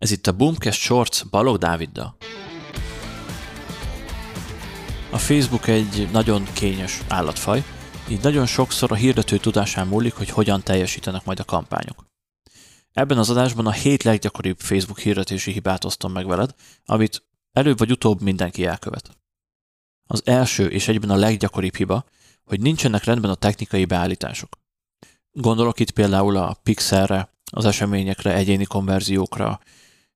Ez itt a Boomcast Shorts Balog Dáviddal. A Facebook egy nagyon kényes állatfaj, így nagyon sokszor a hirdető tudásán múlik, hogy hogyan teljesítenek majd a kampányok. Ebben az adásban a hét leggyakoribb Facebook hirdetési hibát osztom meg veled, amit előbb vagy utóbb mindenki elkövet. Az első és egyben a leggyakoribb hiba, hogy nincsenek rendben a technikai beállítások. Gondolok itt például a pixelre, az eseményekre, egyéni konverziókra,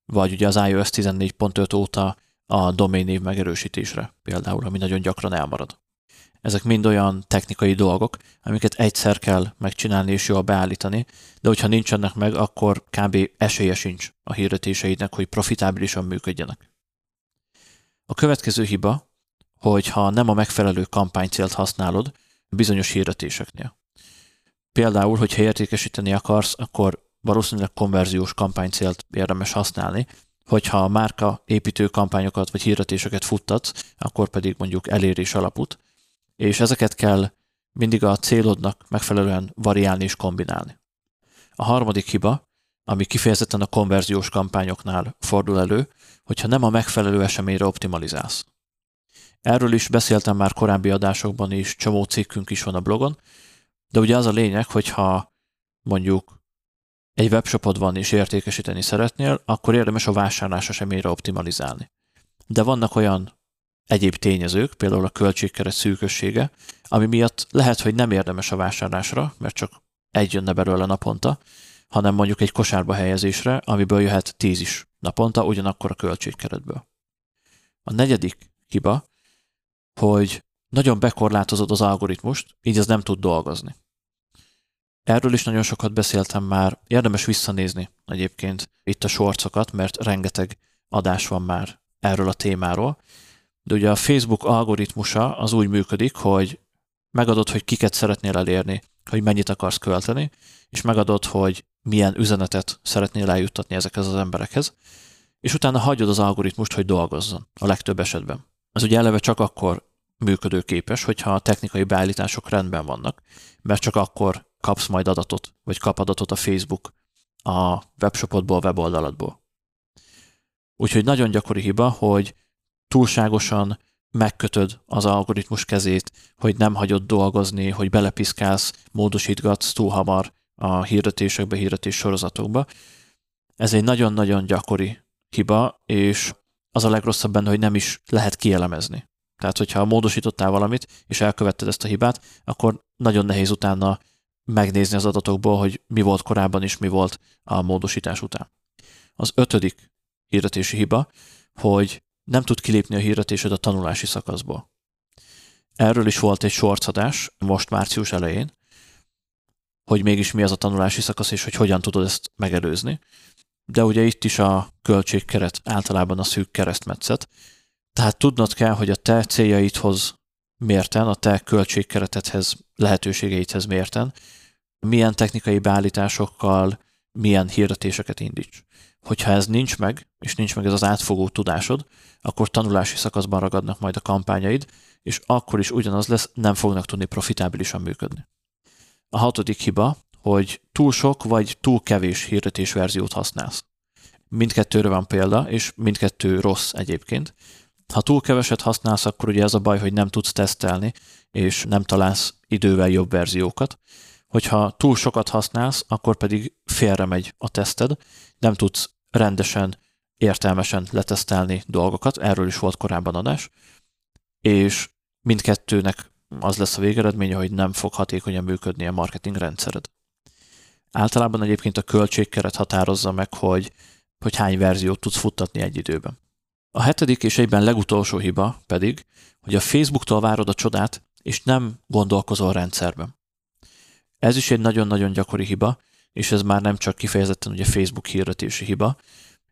vagy ugye az iOS 14.5 óta a domain név megerősítésre például, ami nagyon gyakran elmarad. Ezek mind olyan technikai dolgok, amiket egyszer kell megcsinálni és jól beállítani, de hogyha nincsenek meg, akkor kb. esélye sincs a hirdetéseidnek, hogy profitábilisan működjenek. A következő hiba, hogy ha nem a megfelelő kampánycélt használod bizonyos hirdetéseknél. Például, hogyha értékesíteni akarsz, akkor valószínűleg konverziós kampánycélt érdemes használni, hogyha a márka építő kampányokat vagy hirdetéseket futtatsz, akkor pedig mondjuk elérés alapút, és ezeket kell mindig a célodnak megfelelően variálni és kombinálni. A harmadik hiba, ami kifejezetten a konverziós kampányoknál fordul elő, hogyha nem a megfelelő eseményre optimalizálsz. Erről is beszéltem már korábbi adásokban is, csomó cikkünk is van a blogon, de ugye az a lényeg, hogyha mondjuk egy webshopod van és értékesíteni szeretnél, akkor érdemes a vásárlás eseményre optimalizálni. De vannak olyan egyéb tényezők, például a költségkeret szűkössége, ami miatt lehet, hogy nem érdemes a vásárlásra, mert csak egy jönne belőle naponta, hanem mondjuk egy kosárba helyezésre, amiből jöhet tíz is naponta, ugyanakkor a költségkeretből. A negyedik hiba, hogy nagyon bekorlátozod az algoritmust, így ez nem tud dolgozni. Erről is nagyon sokat beszéltem már, érdemes visszanézni egyébként itt a sorcokat, mert rengeteg adás van már erről a témáról. De ugye a Facebook algoritmusa az úgy működik, hogy megadod, hogy kiket szeretnél elérni, hogy mennyit akarsz költeni, és megadod, hogy milyen üzenetet szeretnél eljuttatni ezekhez az emberekhez, és utána hagyod az algoritmust, hogy dolgozzon a legtöbb esetben. Ez ugye eleve csak akkor működőképes, hogyha a technikai beállítások rendben vannak, mert csak akkor kapsz majd adatot, vagy kap adatot a Facebook a webshopodból, weboldaladból. Úgyhogy nagyon gyakori hiba, hogy túlságosan megkötöd az algoritmus kezét, hogy nem hagyod dolgozni, hogy belepiszkálsz, módosítgatsz túl hamar a hirdetésekbe, hirdetés sorozatokba. Ez egy nagyon-nagyon gyakori hiba, és az a legrosszabb benne, hogy nem is lehet kielemezni. Tehát, hogyha módosítottál valamit, és elkövetted ezt a hibát, akkor nagyon nehéz utána megnézni az adatokból, hogy mi volt korábban és mi volt a módosítás után. Az ötödik hirdetési hiba, hogy nem tud kilépni a hirdetésed a tanulási szakaszból. Erről is volt egy sorcadás most március elején, hogy mégis mi az a tanulási szakasz, és hogy hogyan tudod ezt megelőzni. De ugye itt is a költségkeret általában a szűk keresztmetszet, tehát tudnod kell, hogy a te céljaidhoz mérten, a te költségkeretedhez, lehetőségeidhez mérten, milyen technikai beállításokkal, milyen hirdetéseket indíts. Hogyha ez nincs meg, és nincs meg ez az átfogó tudásod, akkor tanulási szakaszban ragadnak majd a kampányaid, és akkor is ugyanaz lesz, nem fognak tudni profitábilisan működni. A hatodik hiba, hogy túl sok vagy túl kevés hirdetésverziót használsz. Mindkettőre van példa, és mindkettő rossz egyébként. Ha túl keveset használsz, akkor ugye ez a baj, hogy nem tudsz tesztelni, és nem találsz idővel jobb verziókat. Hogyha túl sokat használsz, akkor pedig félre megy a teszted, nem tudsz rendesen, értelmesen letesztelni dolgokat, erről is volt korábban adás, és mindkettőnek az lesz a végeredménye, hogy nem fog hatékonyan működni a marketing rendszered. Általában egyébként a költségkeret határozza meg, hogy, hogy hány verziót tudsz futtatni egy időben. A hetedik és egyben legutolsó hiba pedig, hogy a Facebooktól várod a csodát, és nem gondolkozol rendszerben. Ez is egy nagyon-nagyon gyakori hiba, és ez már nem csak kifejezetten ugye Facebook hirdetési hiba,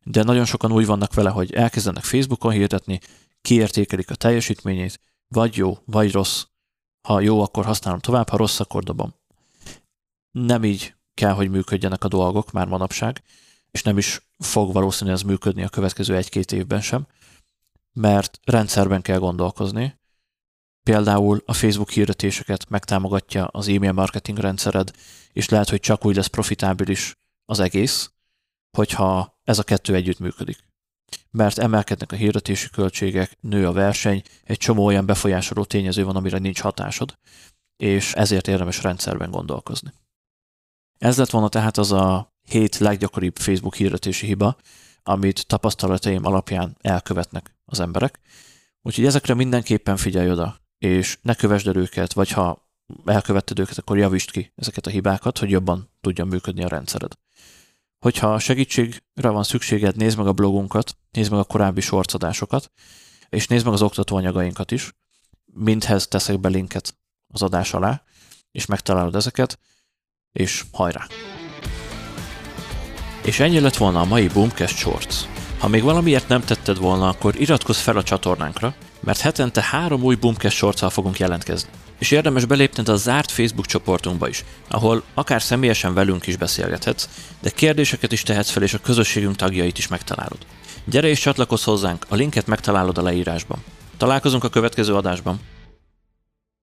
de nagyon sokan úgy vannak vele, hogy elkezdenek Facebookon hirdetni, kiértékelik a teljesítményét, vagy jó, vagy rossz. Ha jó, akkor használom tovább, ha rossz, akkor dobom. Nem így kell, hogy működjenek a dolgok már manapság, és nem is fog valószínűleg ez működni a következő egy-két évben sem, mert rendszerben kell gondolkozni. Például a Facebook hirdetéseket megtámogatja az e-mail marketing rendszered, és lehet, hogy csak úgy lesz profitábilis az egész, hogyha ez a kettő együtt működik. Mert emelkednek a hirdetési költségek, nő a verseny, egy csomó olyan befolyásoló tényező van, amire nincs hatásod, és ezért érdemes rendszerben gondolkozni. Ez lett volna tehát az a hét leggyakoribb Facebook hirdetési hiba, amit tapasztalataim alapján elkövetnek az emberek. Úgyhogy ezekre mindenképpen figyelj oda, és ne kövesd el őket, vagy ha elkövetted őket, akkor javítsd ki ezeket a hibákat, hogy jobban tudjon működni a rendszered. Hogyha segítségre van szükséged, nézd meg a blogunkat, nézd meg a korábbi sorcadásokat, és nézd meg az oktatóanyagainkat is. Mindhez teszek be linket az adás alá, és megtalálod ezeket, és hajrá! És ennyi lett volna a mai Boomcast Shorts. Ha még valamiért nem tetted volna, akkor iratkozz fel a csatornánkra, mert hetente három új Boomcast shorts fogunk jelentkezni. És érdemes belépned a zárt Facebook csoportunkba is, ahol akár személyesen velünk is beszélgethetsz, de kérdéseket is tehetsz fel, és a közösségünk tagjait is megtalálod. Gyere és csatlakozz hozzánk, a linket megtalálod a leírásban. Találkozunk a következő adásban.